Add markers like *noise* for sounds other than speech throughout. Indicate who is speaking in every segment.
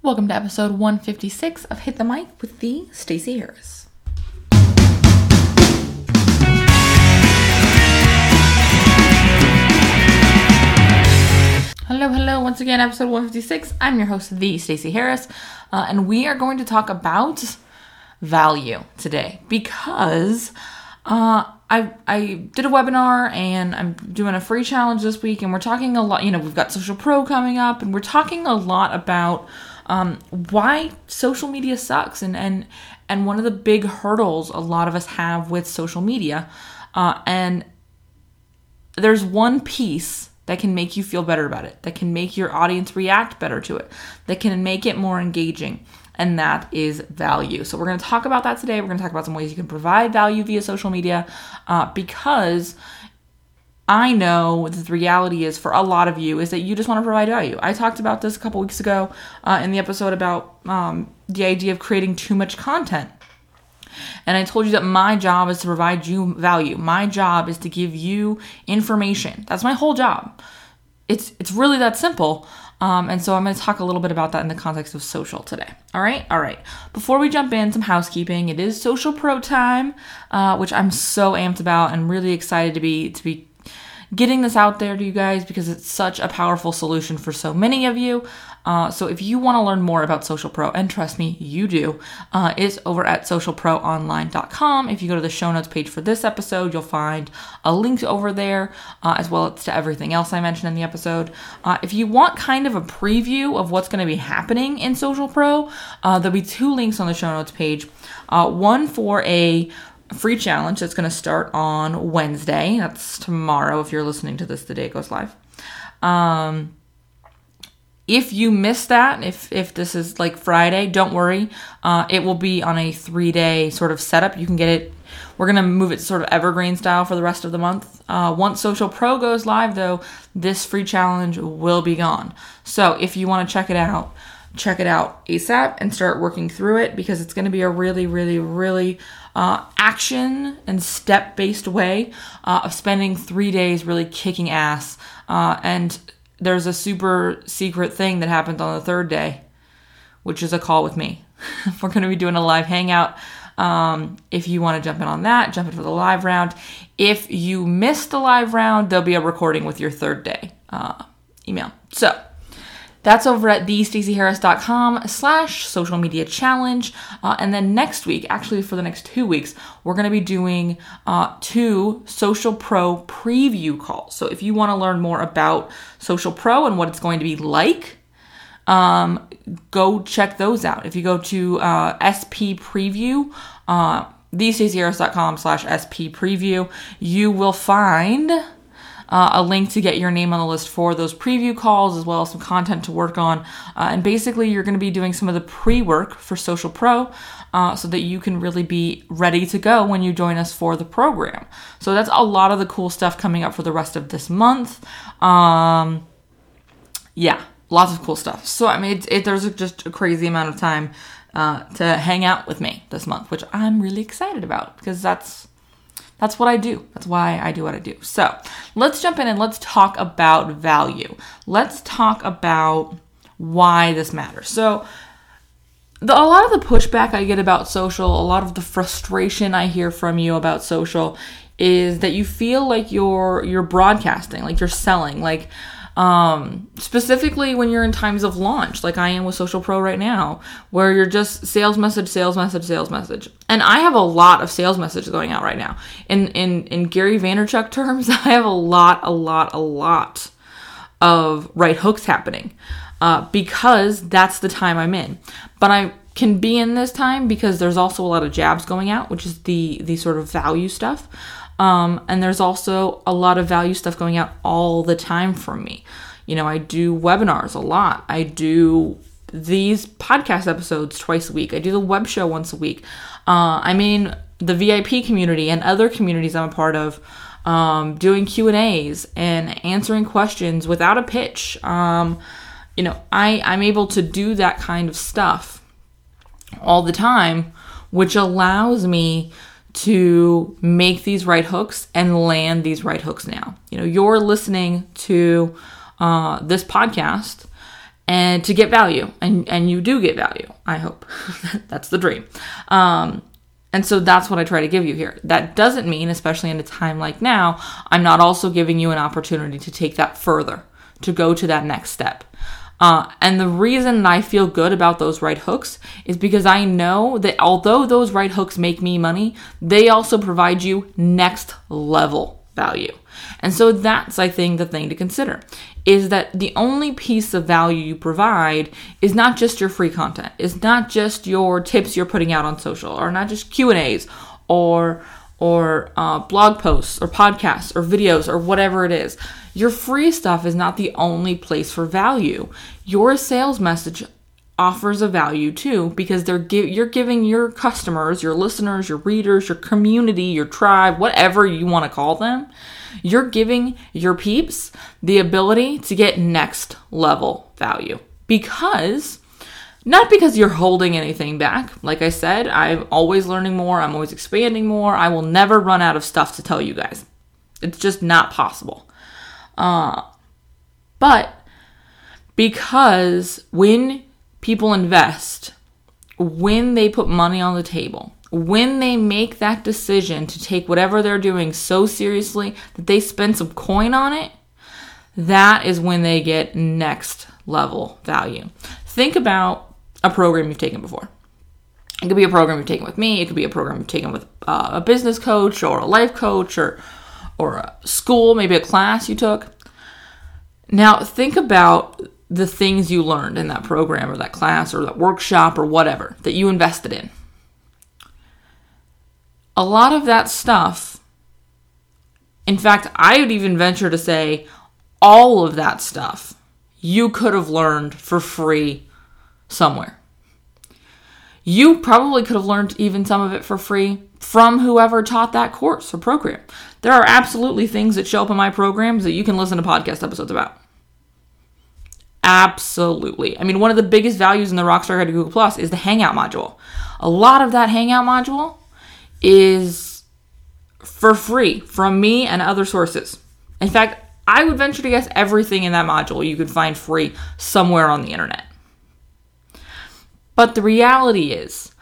Speaker 1: Welcome to episode 156 of Hit the Mic with the Stacey Harris. Hello, hello. Once again, episode 156. I'm your host, the Stacey Harris, uh, and we are going to talk about value today because uh, I I did a webinar and I'm doing a free challenge this week, and we're talking a lot. You know, we've got Social Pro coming up, and we're talking a lot about um, why social media sucks and and and one of the big hurdles a lot of us have with social media uh, and there's one piece that can make you feel better about it that can make your audience react better to it that can make it more engaging and that is value. So we're going to talk about that today. We're going to talk about some ways you can provide value via social media uh, because I know that the reality is for a lot of you is that you just want to provide value. I talked about this a couple weeks ago uh, in the episode about um, the idea of creating too much content. And I told you that my job is to provide you value. My job is to give you information. That's my whole job. It's it's really that simple. Um, and so I'm going to talk a little bit about that in the context of social today. All right, all right. Before we jump in, some housekeeping. It is Social Pro time, uh, which I'm so amped about and really excited to be to be getting this out there to you guys because it's such a powerful solution for so many of you. Uh, so if you want to learn more about Social Pro, and trust me, you do, uh, it's over at socialproonline.com. If you go to the show notes page for this episode, you'll find a link over there, uh, as well as to everything else I mentioned in the episode. Uh, if you want kind of a preview of what's going to be happening in Social Pro, uh, there'll be two links on the show notes page. Uh, one for a free challenge that's going to start on Wednesday. That's tomorrow if you're listening to this the day it goes live. Um, if you miss that, if if this is like Friday, don't worry. Uh, it will be on a three day sort of setup. You can get it. We're gonna move it sort of evergreen style for the rest of the month. Uh, once Social Pro goes live, though, this free challenge will be gone. So if you want to check it out, check it out ASAP and start working through it because it's going to be a really, really, really uh, action and step based way uh, of spending three days really kicking ass. Uh, and there's a super secret thing that happens on the third day, which is a call with me. *laughs* We're going to be doing a live hangout. Um, if you want to jump in on that, jump in for the live round. If you missed the live round, there'll be a recording with your third day uh, email. So, that's over at thestaceyharris.com slash social media challenge. Uh, and then next week, actually for the next two weeks, we're going to be doing uh, two Social Pro preview calls. So if you want to learn more about Social Pro and what it's going to be like, um, go check those out. If you go to uh, SP Preview, uh, thestaceyharris.com slash SP Preview, you will find uh, a link to get your name on the list for those preview calls, as well as some content to work on. Uh, and basically, you're going to be doing some of the pre work for Social Pro uh, so that you can really be ready to go when you join us for the program. So that's a lot of the cool stuff coming up for the rest of this month. Um, yeah, lots of cool stuff. So, I mean, it, it, there's just a crazy amount of time uh, to hang out with me this month, which I'm really excited about because that's that's what I do. That's why I do what I do. So let's jump in and let's talk about value. Let's talk about why this matters. So, the, a lot of the pushback I get about social, a lot of the frustration I hear from you about social is that you feel like you're you're broadcasting, like you're selling, like um, specifically when you're in times of launch, like I am with Social Pro right now, where you're just sales message, sales message, sales message. And I have a lot of sales messages going out right now. In in in Gary Vaynerchuk terms, *laughs* I have a lot, a lot, a lot of right hooks happening uh, because that's the time I'm in. But I can be in this time because there's also a lot of jabs going out, which is the the sort of value stuff. Um, and there's also a lot of value stuff going out all the time from me. You know, I do webinars a lot. I do these podcast episodes twice a week. I do the web show once a week. Uh, I mean, the VIP community and other communities I'm a part of, um, doing Q and A's and answering questions without a pitch. Um, you know, I I'm able to do that kind of stuff all the time, which allows me to make these right hooks and land these right hooks now. You know, you're listening to uh, this podcast and to get value and and you do get value i hope *laughs* that's the dream um and so that's what I try to give you here. That doesn't mean, especially in a time like now, I'm not also giving you an opportunity to take that further, to go to that next step. Uh, and the reason I feel good about those right hooks is because I know that although those right hooks make me money, they also provide you next level value. And so that's, I think, the thing to consider is that the only piece of value you provide is not just your free content. It's not just your tips you're putting out on social, or not just Q and A's, or or uh, blog posts, or podcasts, or videos, or whatever it is. Your free stuff is not the only place for value. Your sales message offers a value too because they're you're giving your customers, your listeners, your readers, your community, your tribe, whatever you want to call them, you're giving your peeps the ability to get next level value because not because you're holding anything back. Like I said, I'm always learning more, I'm always expanding more. I will never run out of stuff to tell you guys. It's just not possible. Uh, but because when people invest, when they put money on the table, when they make that decision to take whatever they're doing so seriously that they spend some coin on it, that is when they get next level value. Think about a program you've taken before. It could be a program you've taken with me. It could be a program you've taken with uh, a business coach or a life coach or or a school, maybe a class you took. Now think about the things you learned in that program or that class or that workshop or whatever that you invested in a lot of that stuff, in fact, I would even venture to say all of that stuff you could have learned for free somewhere. You probably could have learned even some of it for free from whoever taught that course or program. There are absolutely things that show up in my programs that you can listen to podcast episodes about. Absolutely. I mean, one of the biggest values in the Rockstar Guide to Google Plus is the Hangout module. A lot of that Hangout module is for free from me and other sources. In fact, I would venture to guess everything in that module you could find free somewhere on the internet. But the reality is,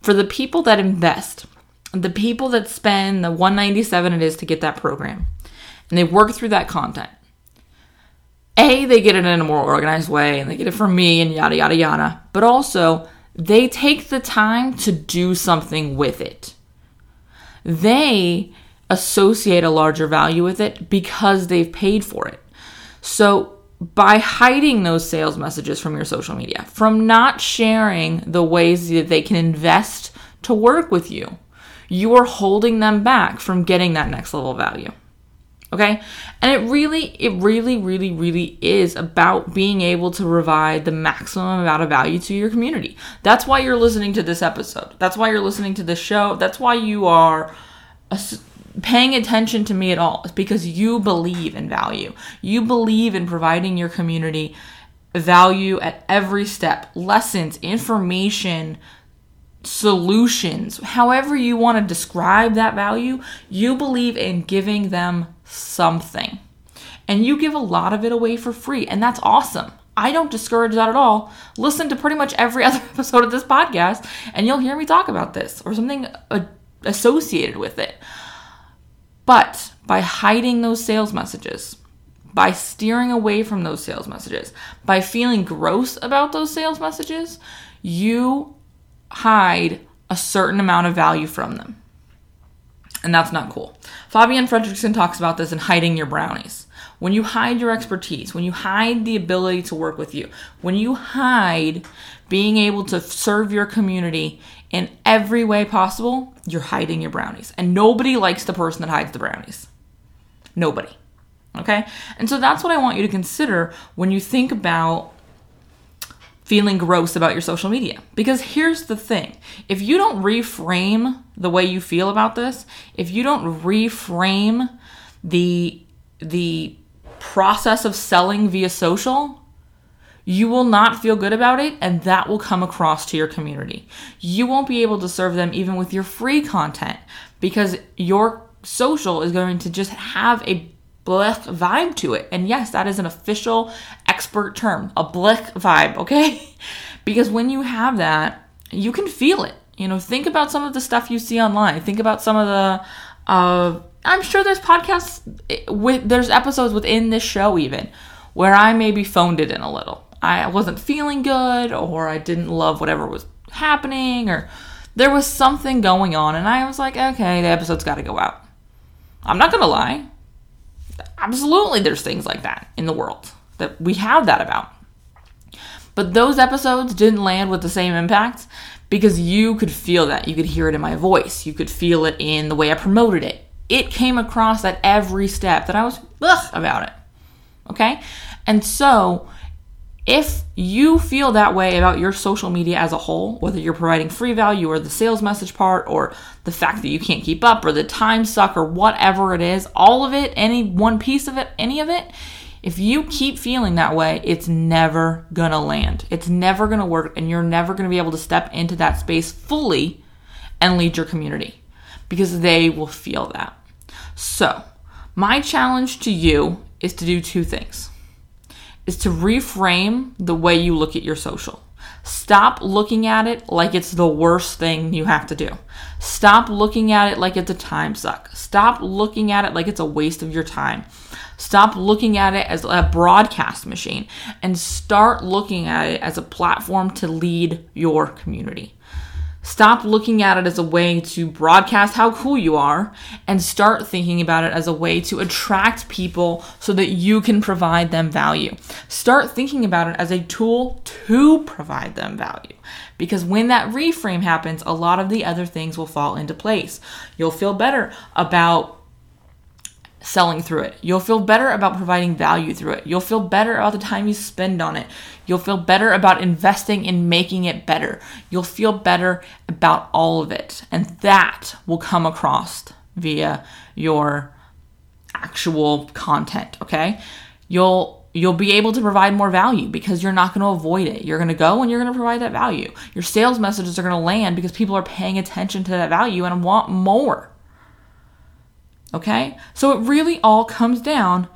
Speaker 1: for the people that invest, the people that spend the 197 it is to get that program, and they work through that content, A, they get it in a more organized way and they get it from me and yada yada yada, but also they take the time to do something with it they associate a larger value with it because they've paid for it. So, by hiding those sales messages from your social media, from not sharing the ways that they can invest to work with you, you are holding them back from getting that next level value. Okay? And it really, it really, really, really is about being able to provide the maximum amount of value to your community. That's why you're listening to this episode. That's why you're listening to this show. That's why you are paying attention to me at all. It's because you believe in value. You believe in providing your community value at every step, lessons, information, solutions, however you want to describe that value, you believe in giving them something. And you give a lot of it away for free, and that's awesome. I don't discourage that at all. Listen to pretty much every *laughs* other episode of this podcast, and you'll hear me talk about this or something associated with it. But by hiding those sales messages, by steering away from those sales messages, by feeling gross about those sales messages, you hide a certain amount of value from them. And that's not cool. Fabienne Fredrickson talks about this in hiding your brownies. When you hide your expertise, when you hide the ability to work with you, when you hide being able to serve your community in every way possible, you're hiding your brownies. And nobody likes the person that hides the brownies. Nobody. Okay? And so that's what I want you to consider when you think about feeling gross about your social media. Because here's the thing if you don't reframe the way you feel about this, if you don't reframe the the process of selling via social, you will not feel good about it, and that will come across to your community. You won't be able to serve them even with your free content because your social is going to just have a blech vibe to it. And yes, that is an official expert term, a blech vibe, *laughs* okay? because when you have that, you can feel it. You know, think about some of the stuff you see online. Think about some of the uh, I'm sure there's podcasts with there's episodes within this show even where I maybe phoned it in a little. I wasn't feeling good or I didn't love whatever was happening or there was something going on and I was like, okay, the episode's got to go out. I'm not going to lie. Absolutely there's things like that in the world that we have that about. But those episodes didn't land with the same impact because you could feel that. You could hear it in my voice. You could feel it in the way I promoted it it came across at every step that I was ugh about it. Okay? And so, if you feel that way about your social media as a whole, whether you're providing free value or the sales message part or the fact that you can't keep up or the time suck or whatever it is, all of it, any one piece of it, any of it, if you keep feeling that way, it's never gonna land. It's never gonna work, and you're never gonna be able to step into that space fully and lead your community because they will feel that. So, my challenge to you is to do two things. Is to reframe the way you look at your social. Stop looking at it like it's the worst thing you have to do. Stop looking at it like it's a time suck. Stop looking at it like it's a waste of your time. Stop looking at it as a broadcast machine and start looking at it as a platform to lead your community. Stop looking at it as a way to broadcast how cool you are and start thinking about it as a way to attract people so that you can provide them value. Start thinking about it as a tool to provide them value. Because when that reframe happens, a lot of the other things will fall into place. You'll feel better about selling through it. You'll feel better about providing value through it. You'll feel better about the time you spend on it. You'll feel better about investing in making it better. You'll feel better about all of it. And that will come across via your actual content, okay? You'll you'll be able to provide more value because you're not going to avoid it. You're going to go and you're going to provide that value. Your sales messages are going to land because people are paying attention to that value and want more. Okay? So it really all comes down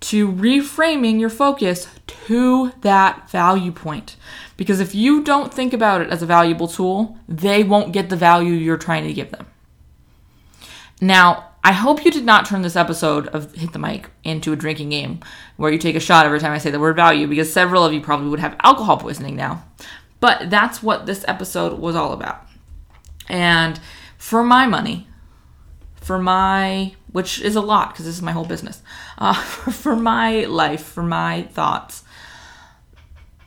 Speaker 1: to reframing your focus to that value point. Because if you don't think about it as a valuable tool, they won't get the value you're trying to give them. Now, I hope you did not turn this episode of Hit the Mic into a drinking game where you take a shot every time I say the word value, because several of you probably would have alcohol poisoning now. But that's what this episode was all about. And for my money, for my, which is a lot because this is my whole business, uh, *laughs* for my life, for my thoughts,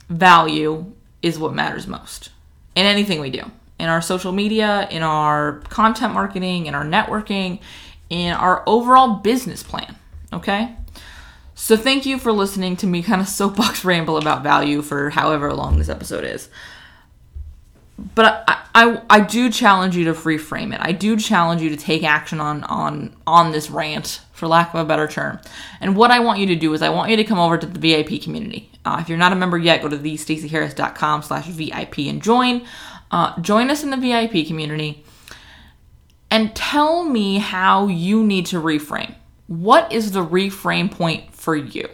Speaker 1: value is what matters most in anything we do. In our social media, in our content marketing, in our networking, in our overall business plan. Okay? So thank you for listening to me kind of soapbox *laughs* ramble about value for however long this episode is but I, I I do challenge you to reframe it. I do challenge you to take action on on on this rant, for lack of a better term. And what I want you to do is I want you to come over to the VIP community. Uh, if you're not a member yet, go to thestaceyharris.com slash VIP and join. Uh, join us in the VIP community and tell me how you need to reframe. What is the reframe point for you?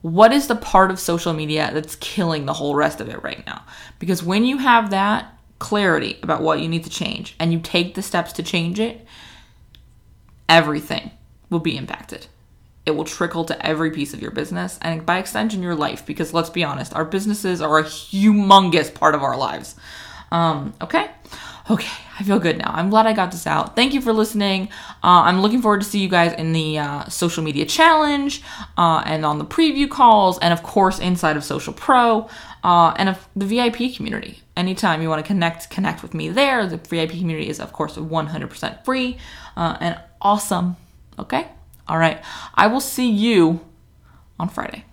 Speaker 1: What is the part of social media that's killing the whole rest of it right now? Because when you have that, clarity about what you need to change and you take the steps to change it, everything will be impacted. It will trickle to every piece of your business and by extension your life because let's be honest, our businesses are a humongous part of our lives. Um, okay? Okay, I feel good now. I'm glad I got this out. Thank you for listening. Uh, I'm looking forward to see you guys in the uh, social media challenge uh, and on the preview calls, and of course inside of Social Pro uh, and of the VIP community. Anytime you want to connect, connect with me there. The VIP community is of course 100% free uh, and awesome. Okay, all right. I will see you on Friday.